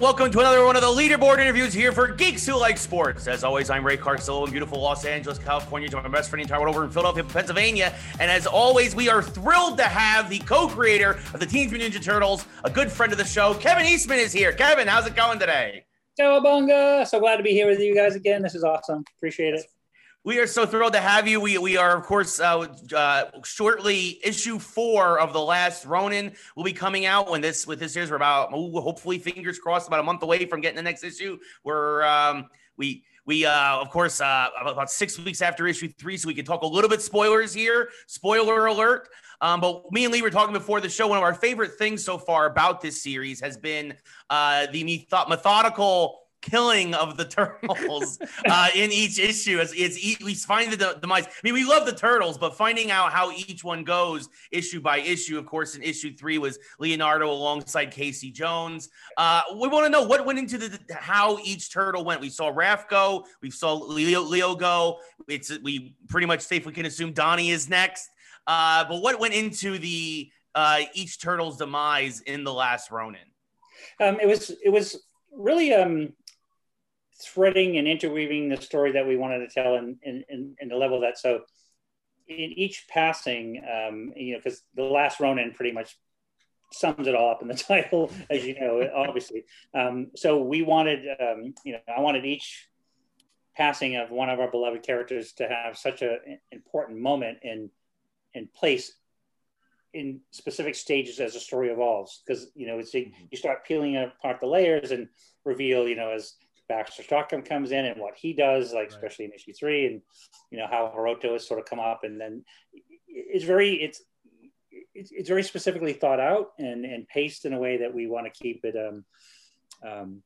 welcome to another one of the leaderboard interviews here for Geeks Who Like Sports. As always, I'm Ray Carsillo in beautiful Los Angeles, California, to my best friend in entire world over in Philadelphia, Pennsylvania. And as always, we are thrilled to have the co-creator of the Teenage Mutant Ninja Turtles, a good friend of the show, Kevin Eastman is here. Kevin, how's it going today? Cowabunga! So glad to be here with you guys again. This is awesome. Appreciate it. We are so thrilled to have you. We, we are, of course, uh, uh, shortly issue four of the last Ronin will be coming out when this with this series. We're about ooh, hopefully fingers crossed about a month away from getting the next issue. We're um, we we uh, of course uh, about six weeks after issue three, so we can talk a little bit spoilers here. Spoiler alert. Um, but me and Lee were talking before the show. One of our favorite things so far about this series has been uh, the method- methodical killing of the turtles uh, in each issue. It's, it's we find the demise. I mean, we love the turtles, but finding out how each one goes issue by issue. Of course, in issue three was Leonardo alongside Casey Jones. Uh, we want to know what went into the how each turtle went. We saw Raph go. We saw Leo, Leo go. It's we pretty much safely can assume Donnie is next. Uh, but what went into the uh, each turtle's demise in the last Ronin? Um, it was it was really um, threading and interweaving the story that we wanted to tell in, in, in, in the level that so in each passing, um, you know, because the last Ronin pretty much sums it all up in the title, as you know, obviously. Um, so we wanted, um, you know, I wanted each passing of one of our beloved characters to have such an important moment in in place in specific stages as the story evolves because you know it's you start peeling apart the layers and reveal you know as Baxter Stockman comes in and what he does, like right. especially in issue three, and you know how Hiroto has sort of come up, and then it's very it's it's, it's very specifically thought out and and paced in a way that we want to keep it um, um,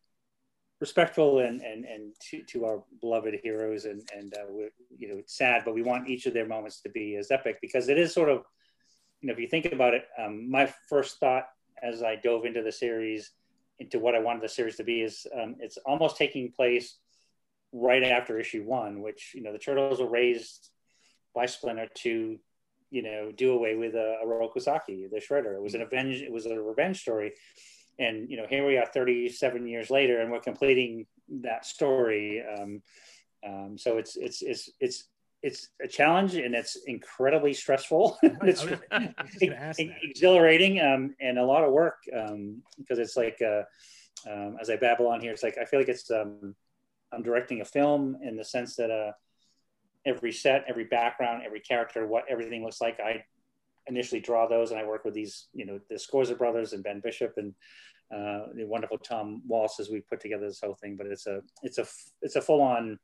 respectful and and and to, to our beloved heroes, and and uh, we're you know it's sad, but we want each of their moments to be as epic because it is sort of you know if you think about it, um, my first thought as I dove into the series into what I wanted the series to be is um, it's almost taking place right after issue one, which you know the turtles were raised by Splinter to you know do away with uh, Saki, the Shredder. It was an revenge. It was a revenge story, and you know here we are 37 years later, and we're completing that story. Um, um, so it's it's it's it's it's a challenge and it's incredibly stressful. it's exhilarating um, and a lot of work um, because it's like, uh, um, as I babble on here, it's like I feel like it's um, I'm directing a film in the sense that uh, every set, every background, every character, what everything looks like. I initially draw those, and I work with these, you know, the Escorza brothers and Ben Bishop and uh, the wonderful Tom Waltz as we put together this whole thing. But it's a it's a it's a full on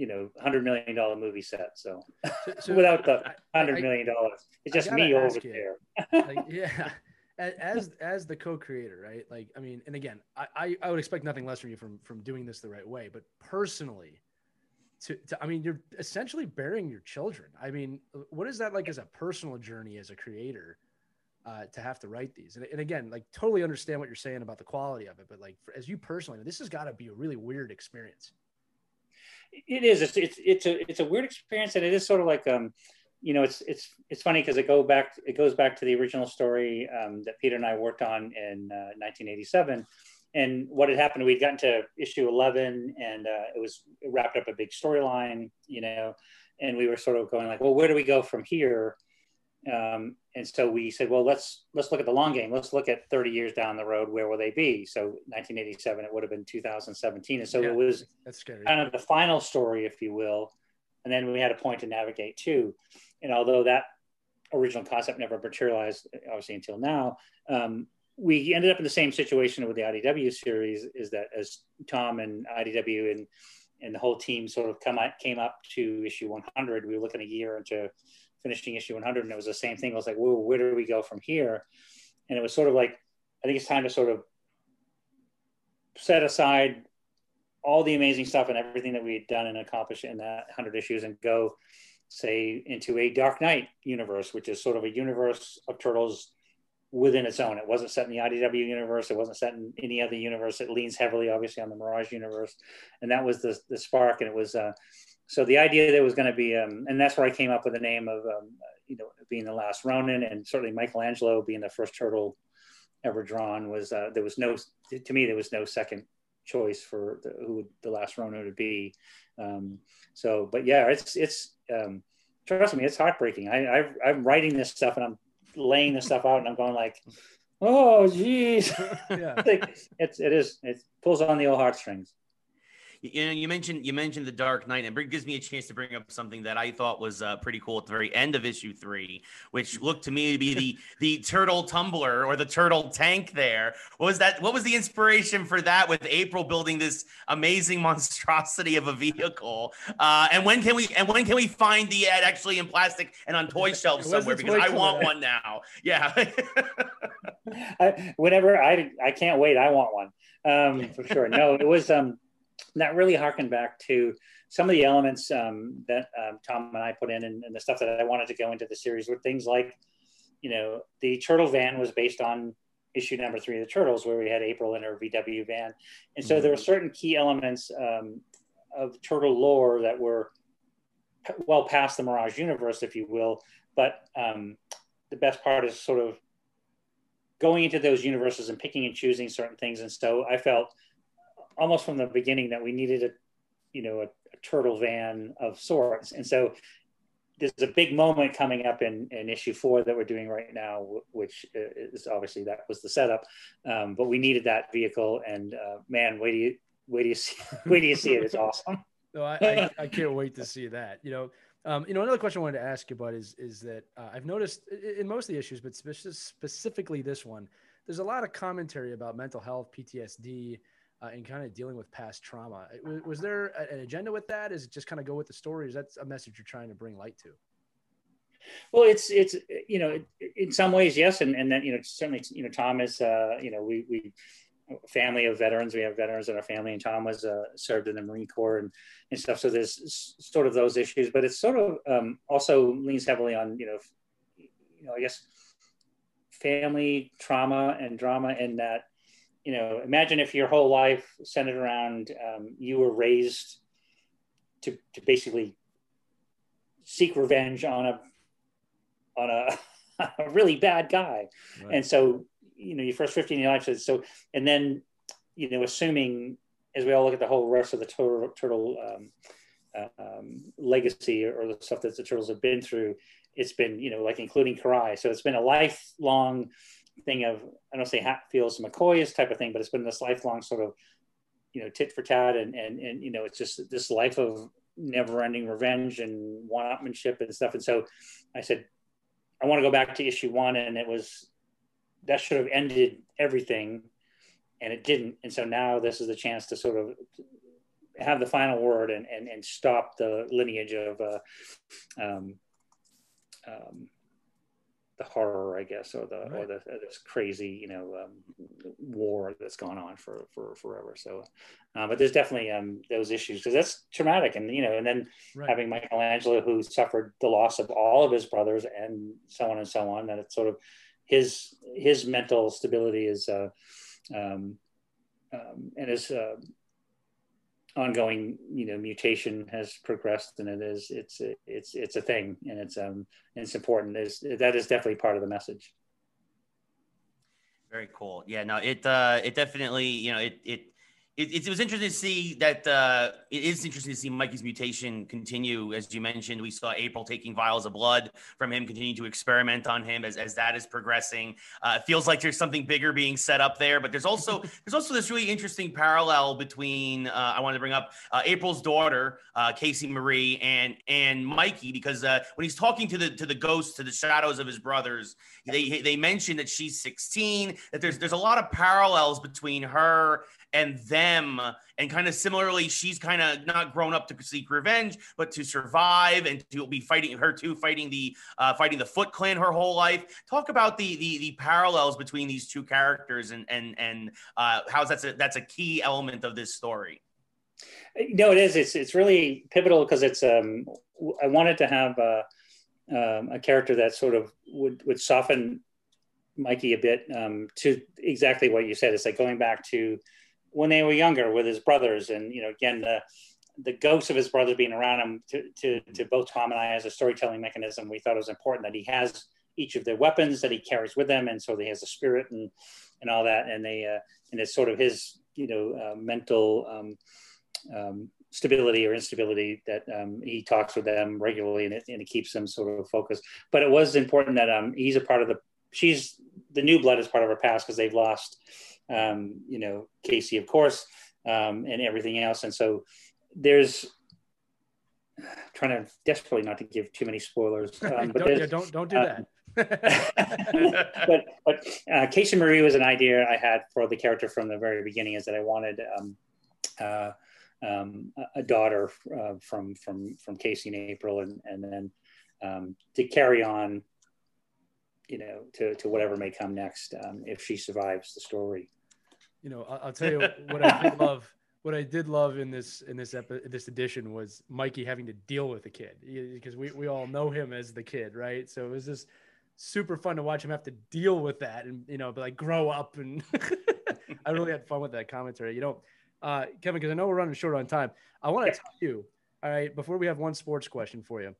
you know, hundred million dollar movie set. So, so, so without the hundred million dollars, it's just me over you, there. like, yeah. As as the co-creator, right? Like, I mean, and again, I, I would expect nothing less from you from from doing this the right way. But personally, to, to I mean, you're essentially burying your children. I mean, what is that like as a personal journey as a creator? Uh, to have to write these. And, and, again, like totally understand what you're saying about the quality of it, but like for, as you personally, this has got to be a really weird experience. It is. It's, it's it's a it's a weird experience, and it is sort of like um, you know, it's it's it's funny because it go back it goes back to the original story um, that Peter and I worked on in uh, 1987. And what had happened, we'd gotten to issue 11, and uh, it was it wrapped up a big storyline, you know, and we were sort of going like, well, where do we go from here? Um, and so we said, well, let's let's look at the long game. Let's look at 30 years down the road. Where will they be? So 1987, it would have been 2017, and so yeah, it was that's scary. kind of the final story, if you will. And then we had a point to navigate to. And although that original concept never materialized, obviously until now, um, we ended up in the same situation with the IDW series. Is that as Tom and IDW and and the whole team sort of come out, came up to issue 100, we were looking a year into finishing issue 100 and it was the same thing. I was like, whoa, where do we go from here? And it was sort of like, I think it's time to sort of set aside all the amazing stuff and everything that we had done and accomplished in that 100 issues and go say into a dark knight universe which is sort of a universe of turtles within its own. It wasn't set in the idw universe. It wasn't set in any other universe. It leans heavily obviously on the mirage universe. And that was the, the spark. And it was uh, so the idea that was going to be, um, and that's where I came up with the name of, um, you know, being the last Ronin, and certainly Michelangelo being the first turtle ever drawn was uh, there was no to me there was no second choice for the, who the last Ronin would be. Um, so, but yeah, it's it's um, trust me, it's heartbreaking. I, I am writing this stuff and I'm laying this stuff out and I'm going like, oh geez, yeah. like, it's it is it pulls on the old heartstrings you know, you mentioned you mentioned the Dark Knight, and it gives me a chance to bring up something that I thought was uh, pretty cool at the very end of issue three, which looked to me to be the the turtle tumbler or the turtle tank. There what was that. What was the inspiration for that? With April building this amazing monstrosity of a vehicle, uh, and when can we and when can we find the ad actually in plastic and on toy shelves somewhere? Because I want one now. Yeah. I, whenever I I can't wait. I want one um, for sure. No, it was um that really harkened back to some of the elements um, that um, Tom and I put in and, and, the stuff that I wanted to go into the series were things like, you know, the turtle van was based on issue number three of the Turtles, where we had April in her VW van. And so mm-hmm. there were certain key elements um, of turtle lore that were well past the Mirage universe, if you will. But um, the best part is sort of going into those universes and picking and choosing certain things. And so I felt almost from the beginning that we needed a, you know, a, a turtle van of sorts. And so there's a big moment coming up in, in issue four that we're doing right now, which is obviously that was the setup. Um, but we needed that vehicle, and uh, man, wait do you wait do you see wait do you see it? It's awesome. no, I, I, I, can't wait to see that. You know, um, you know, another question I wanted to ask you about is is that uh, I've noticed in most of the issues, but specifically this one, there's a lot of commentary about mental health, PTSD, uh, and kind of dealing with past trauma. Was, was, there an agenda with that? Is it just kind of go with the story? Is that a message you're trying to bring light to? Well, it's it's you know in some ways yes, and and then you know certainly you know Tom is uh, you know we we family of veterans. We have veterans in our family, and Tom was uh, served in the Marine Corps and, and stuff. So there's sort of those issues, but it's sort of um, also leans heavily on you know, you know, I guess family trauma and drama, and that you know, imagine if your whole life centered around um, you were raised to, to basically seek revenge on a on a, a really bad guy, right. and so you know your first 15 years life. So and then you know, assuming as we all look at the whole rest of the turtle, turtle um, um, legacy or the stuff that the turtles have been through, it's been you know like including Karai. So it's been a lifelong thing of I don't say Hatfields McCoy's type of thing, but it's been this lifelong sort of you know tit for tat and and and you know it's just this life of never ending revenge and one-upmanship and stuff. And so I said I want to go back to issue one, and it was that should have ended everything, and it didn't. And so now this is the chance to sort of have the final word and and, and stop the lineage of uh, um, um, the horror, I guess, or the right. or the this crazy, you know, um, war that's gone on for for forever. So, uh, but there's definitely um, those issues because that's traumatic, and you know, and then right. having Michelangelo who suffered the loss of all of his brothers and so on and so on, that it's sort of his his mental stability is uh, um, um, and his uh, ongoing you know mutation has progressed and it is it's it's it's a thing and it's um it's important. Is that is definitely part of the message. Very cool. Yeah no it uh it definitely you know it it it, it, was interesting to see that uh, it is interesting to see Mikey's mutation continue. As you mentioned, we saw April taking vials of blood from him, continuing to experiment on him as, as that is progressing. Uh, it feels like there's something bigger being set up there, but there's also there's also this really interesting parallel between uh, I wanted to bring up uh, April's daughter, uh, Casey Marie, and and Mikey because uh, when he's talking to the to the ghosts, to the shadows of his brothers, they they mention that she's 16. That there's there's a lot of parallels between her and them. And kind of similarly, she's kind of not grown up to seek revenge, but to survive and to be fighting her too, fighting the uh, fighting the Foot Clan her whole life. Talk about the the, the parallels between these two characters and and and uh, how that's a that's a key element of this story. No, it is. It's it's really pivotal because it's. Um, I wanted to have a, um, a character that sort of would would soften Mikey a bit um, to exactly what you said. It's like going back to when they were younger with his brothers, and you know, again, the the ghosts of his brothers being around him to, to, to both Tom and I as a storytelling mechanism, we thought it was important that he has each of their weapons that he carries with them, and so he has a spirit and and all that, and they uh, and it's sort of his you know uh, mental um, um, stability or instability that um, he talks with them regularly, and it, and it keeps them sort of focused. But it was important that um, he's a part of the she's the new blood is part of her past because they've lost um, you know Casey, of course, um, and everything else, and so there's trying to desperately not to give too many spoilers. Um, but don't, yeah, don't don't do uh, that. but but uh, Casey Marie was an idea I had for the character from the very beginning. Is that I wanted um, uh, um, a daughter uh, from from from Casey and April, and and then um, to carry on, you know, to to whatever may come next um, if she survives the story. You know, I'll, I'll tell you what I did love what I did love in this in this epi- this edition was Mikey having to deal with the kid because we, we all know him as the kid, right? So it was just super fun to watch him have to deal with that and you know, like grow up and I really had fun with that commentary. You know, uh, Kevin, because I know we're running short on time, I want to tell you, all right, before we have one sports question for you.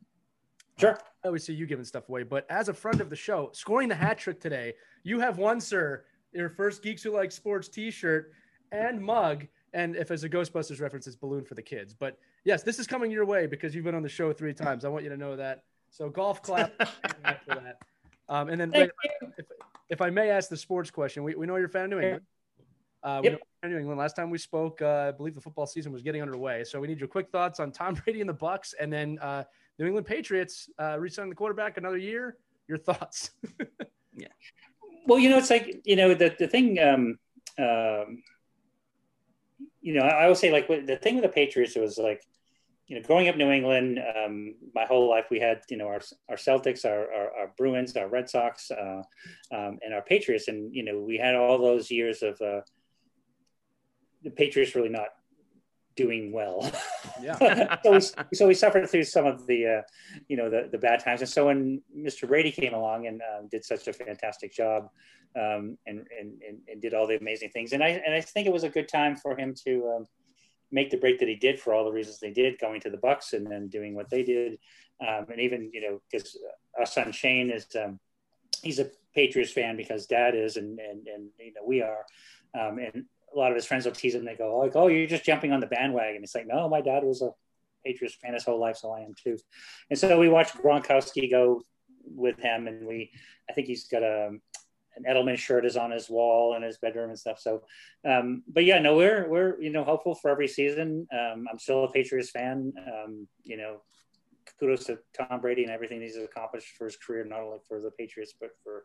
Sure. I always see you giving stuff away, but as a friend of the show, scoring the hat trick today, you have won, sir, your first Geeks Who Like Sports T-shirt and mug and if it's a Ghostbusters reference, it's balloon for the kids. But yes, this is coming your way because you've been on the show three times. I want you to know that. So golf clap for that. Um, and then if, if, I may ask the sports question, we, we know you're a fan of New England. Uh, yep. New England. Last time we spoke, uh, I believe the football season was getting underway. So we need your quick thoughts on Tom Brady and the Bucs, and then uh, New England Patriots uh, re-signing the quarterback another year. Your thoughts? yeah. Well, you know, it's like you know the the thing. Um, um, you know, I, I would say like the thing with the Patriots was like, you know, growing up New England, um, my whole life we had, you know, our, our Celtics, our, our, our Bruins, our Red Sox, uh, um, and our Patriots. And, you know, we had all those years of uh, the Patriots really not doing well. Yeah. so, we, so we suffered through some of the, uh, you know, the, the bad times. And so when Mr. Brady came along and um, did such a fantastic job um, and, and, and, did all the amazing things. And I, and I think it was a good time for him to um, make the break that he did for all the reasons they did going to the Bucs and then doing what they did. Um, and even, you know, because our son Shane is, um, he's a Patriots fan because dad is, and, and, and you know, we are. Um, and a lot of his friends will tease him. They go like, "Oh, you're just jumping on the bandwagon." It's like, no, my dad was a Patriots fan his whole life, so I am too. And so we watched Gronkowski go with him, and we, I think he's got a an Edelman shirt is on his wall in his bedroom and stuff. So, um, but yeah, no, we're we're you know hopeful for every season. Um, I'm still a Patriots fan. Um, you know, kudos to Tom Brady and everything he's accomplished for his career, not only for the Patriots but for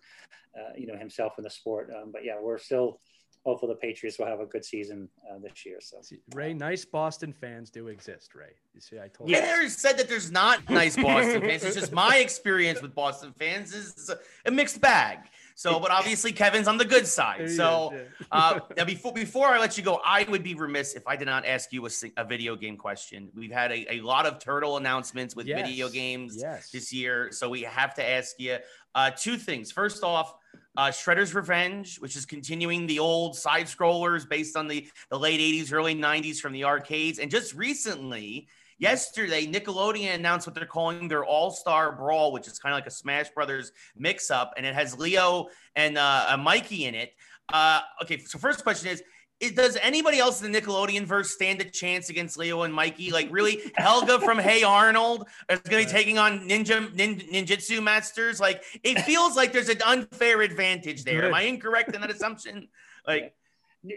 uh, you know himself in the sport. Um, but yeah, we're still hopeful the Patriots will have a good season uh, this year. So Ray, nice Boston fans do exist, Ray. You see, I told you. Yeah, said that there's not nice Boston fans. It's just my experience with Boston fans is a mixed bag. So, but obviously Kevin's on the good side. So, uh, now before before I let you go, I would be remiss if I did not ask you a, a video game question. We've had a, a lot of turtle announcements with yes. video games yes. this year, so we have to ask you uh, two things. First off, uh, Shredder's Revenge, which is continuing the old side scrollers based on the, the late 80s, early 90s from the arcades. And just recently, yesterday, Nickelodeon announced what they're calling their All Star Brawl, which is kind of like a Smash Brothers mix up. And it has Leo and uh, Mikey in it. Uh, okay, so first question is does anybody else in the Nickelodeon verse stand a chance against Leo and Mikey? Like, really, Helga from Hey Arnold is going to be taking on Ninja nin, Ninjutsu Masters? Like, it feels like there's an unfair advantage there. Am I incorrect in that assumption? Like,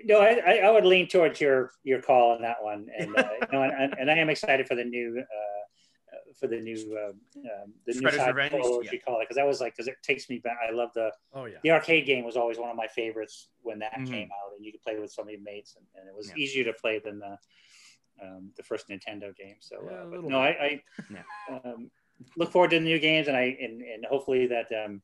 no, I, I would lean towards your your call on that one, and uh, you know, and, and, I am excited for the new. Uh, for the new uh, um, the Shredder's new Revenge, what yeah. you call it? Because I was like, because it takes me back. I love the oh yeah. The arcade game was always one of my favorites when that mm-hmm. came out, and you could play with so many mates, and, and it was yeah. easier to play than the um, the first Nintendo game. So, uh, but no, I, I yeah. um, look forward to the new games, and I and, and hopefully that um,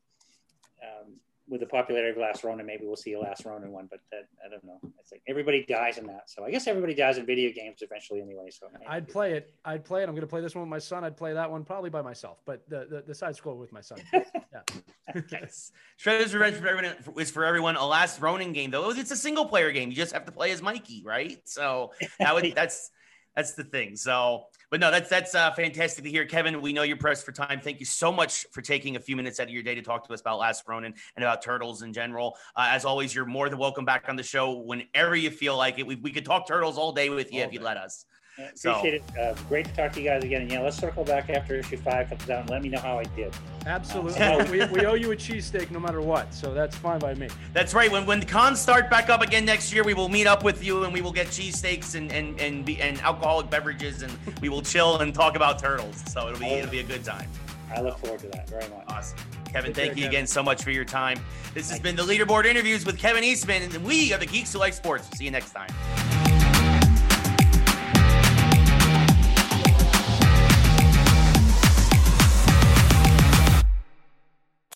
um, with the popularity of Last Ronin, maybe we'll see a Last Ronin one, but that, I don't know. It's like everybody dies in that. So I guess everybody dies in video games eventually anyway. So I'd play it. I'd play it. I'm going to play this one with my son. I'd play that one probably by myself, but the, the, the side scroll with my son. Yeah. yes. Shredder's Revenge for everyone is for everyone. A Last Ronin game, though. It's a single player game. You just have to play as Mikey, right? So that would, that's, That's the thing. So, but no, that's that's uh, fantastic to hear, Kevin. We know you're pressed for time. Thank you so much for taking a few minutes out of your day to talk to us about Last Ronin and about turtles in general. Uh, as always, you're more than welcome back on the show whenever you feel like it. We, we could talk turtles all day with you All if you let us. Yeah, So- Appreciate it. Uh, great to talk to you guys again. And yeah, let's circle back after issue five comes out and let me know how I did. Absolutely. Uh, we, we owe you a cheesesteak no matter what. So that's fine by me. That's right. When when the cons start back up again next year, we will meet up with you and we will get cheesesteaks and and and, be, and alcoholic beverages and we will chill and talk about turtles. So it'll be it'll be a good time. I look forward to that very much. Awesome. Kevin, Take thank care, you Kevin. again so much for your time. This has Thank been the Leaderboard Interviews with Kevin Eastman, and we are the Geeks Who Like Sports. See you next time.